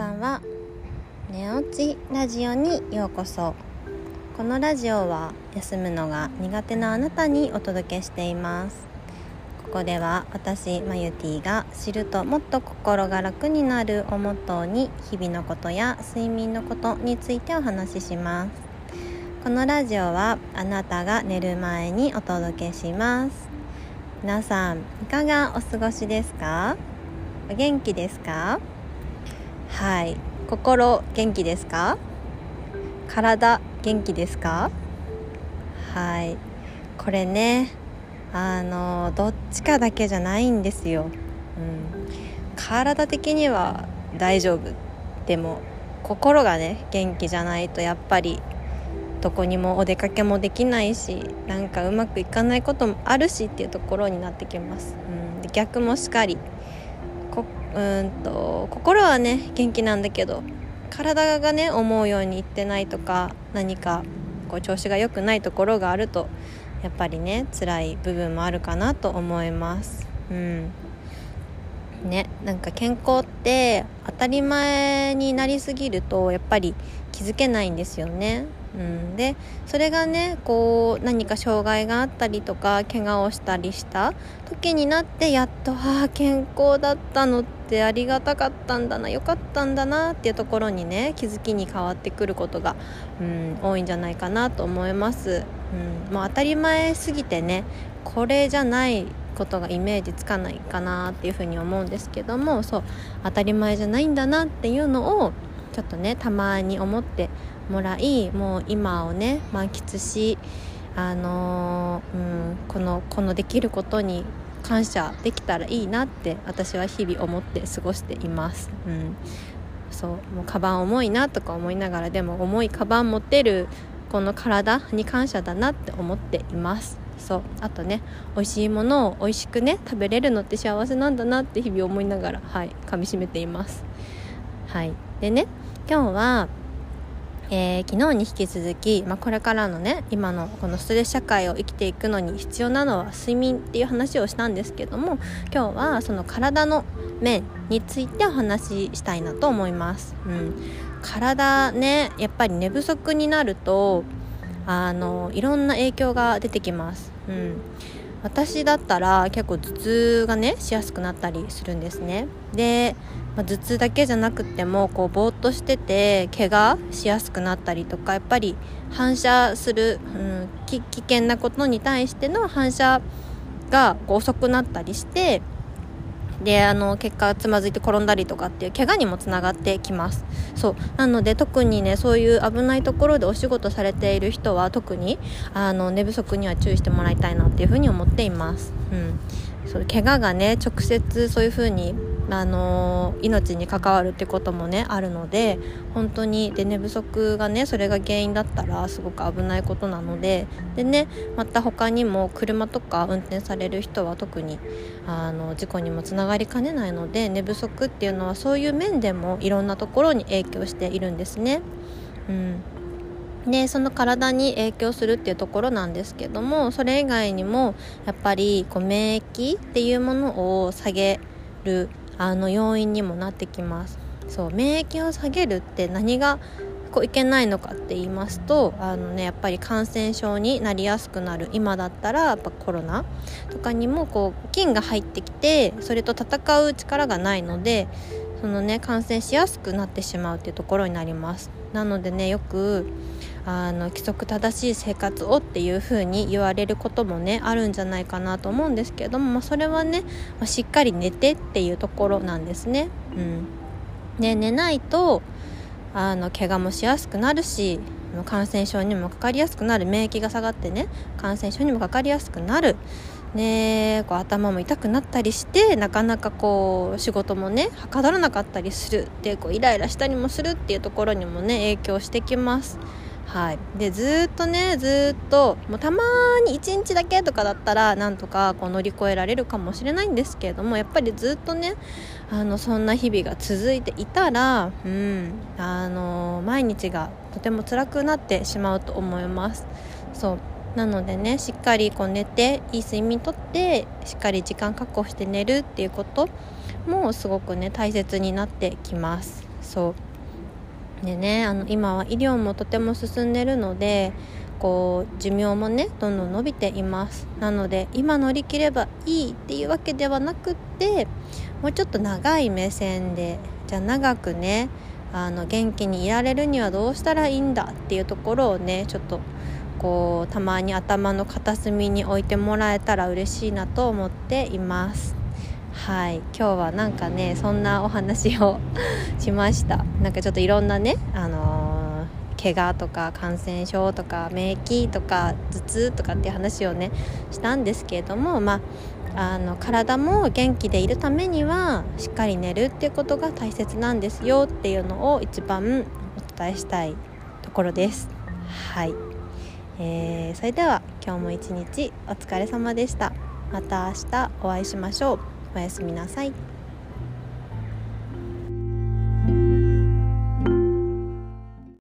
ばんは。寝落ちラジオにようこそ。このラジオは休むのが苦手なあなたにお届けしています。ここでは私マユティが知るともっと心が楽になるをモットーに日々のことや睡眠のことについてお話しします。このラジオはあなたが寝る前にお届けします。皆さんいかがお過ごしですか？お元気ですか？はい。心元気ですか？体元気ですか？はい。これねあのどっちかだけじゃないんですよ、うん、体的には大丈夫。でも心がね元気じゃないとやっぱりどこにもお出かけもできないしなんかうまくいかないこともあるしっていうところになってきます、うん、で逆もしっかりうんと心はね元気なんだけど体がね思うようにいってないとか何かこう調子が良くないところがあるとやっぱりね辛い部分もあるかなと思います。うん。ねなんか健康って当たり前になりすぎるとやっぱり気づけないんですよね。うん、でそれがねこう何か障害があったりとか怪我をしたりした時になってやっとああ健康だったのってありがたかったんだなよかったんだなっていうところにね気づきに変わってくることが、うん、多いんじゃないかなと思います、うん、もう当たり前すぎてねこれじゃないことがイメージつかないかなっていうふうに思うんですけどもそう当たり前じゃないんだなっていうのをちょっとねたまに思ってもらいもう今をね満喫しあのー、うん、このこのできることに感謝できたらいいなって私は日々思って過ごしています。うん。そう。もうカバン重いなとか思いながらでも重いカバン持てるこの体に感謝だなって思っています。そう。あとね美味しいものを美味しくね食べれるのって幸せなんだなって日々思いながらはい噛みしめています。はい。でね今日はえー、昨日に引き続き、まあ、これからのね今のこのストレス社会を生きていくのに必要なのは睡眠っていう話をしたんですけども今日はその体の面についてお話ししたいなと思います、うん、体ねやっぱり寝不足になるとあのいろんな影響が出てきます、うん、私だったら結構頭痛がねしやすくなったりするんですね。でまあ、頭痛だけじゃなくてもこうぼーっとしてて怪我しやすくなったりとかやっぱり反射する、うん、危険なことに対しての反射がこう遅くなったりしてであの結果つまずいて転んだりとかっていう怪我にもつながってきます。そう。なので特にねそういう危ないところでお仕事されている人は特にあの寝不足には注意してもらいたいなっていうふうに思っています。うん。そう怪我がね直接そういうふうにあの命に関わるってこともねあるので本当にで寝不足がねそれが原因だったらすごく危ないことなのででねまた他にも車とか運転される人は特にあの事故にもつながりかねないので寝不足っていうのはそういう面でもいろんなところに影響しているんですね。うんでその体に影響するっていうところなんですけどもそれ以外にもやっぱりこう免疫っていうものを下げるあの要因にもなってきます。そう免疫を下げるって何がこういけないのかって言いますとあの、ね、やっぱり感染症になりやすくなる今だったらやっぱコロナとかにもこう菌が入ってきてそれと戦う力がないのでそのね感染しやすくなってしまうっていうところになります。なのでねよくあの規則正しい生活をっていう風に言われることもねあるんじゃないかなと思うんですけども、まあ、それはね、まあ、しっかり寝てっていうところなんですね。うん、で寝ないとあの怪我もしやすくなるし感染症にもかかりやすくなる免疫が下がってね感染症にもかかりやすくなるね、こう頭も痛くなったりしてなかなかこう仕事もねはかどらなかったりするでこうイライラしたりもするっていうところにもね影響してきます。はい、でずっとねずっともうたまに1日だけとかだったらなんとかこう乗り越えられるかもしれないんですけれどもやっぱりずっとねあのそんな日々が続いていたら、うん、あの毎日がとても辛くなってしまうと思います。そうなのでねしっかりこう寝ていい睡眠とってしっかり時間確保して寝るっていうこともすごくね大切になってきます。そうでねあの今は医療もとても進んでるのでこう寿命もねどんどん伸びています。なので今乗り切ればいいっていうわけではなくってもうちょっと長い目線でじゃあ長くねあの元気にいられるにはどうしたらいいんだっていうところをねちょっとこうたまに頭の片隅に置いてもらえたら嬉しいなと思っています。はい今日はなんかねそんなお話を しましたなんかちょっといろんなねあのー、怪我とか感染症とか免疫とか頭痛とかっていう話をねしたんですけれどもまああの体も元気でいるためにはしっかり寝るっていうことが大切なんですよっていうのを一番お伝えしたいところです。はい、えー、それでは今日も一日お疲れ様でした。また明日お会いしましょう。おやすみなさい。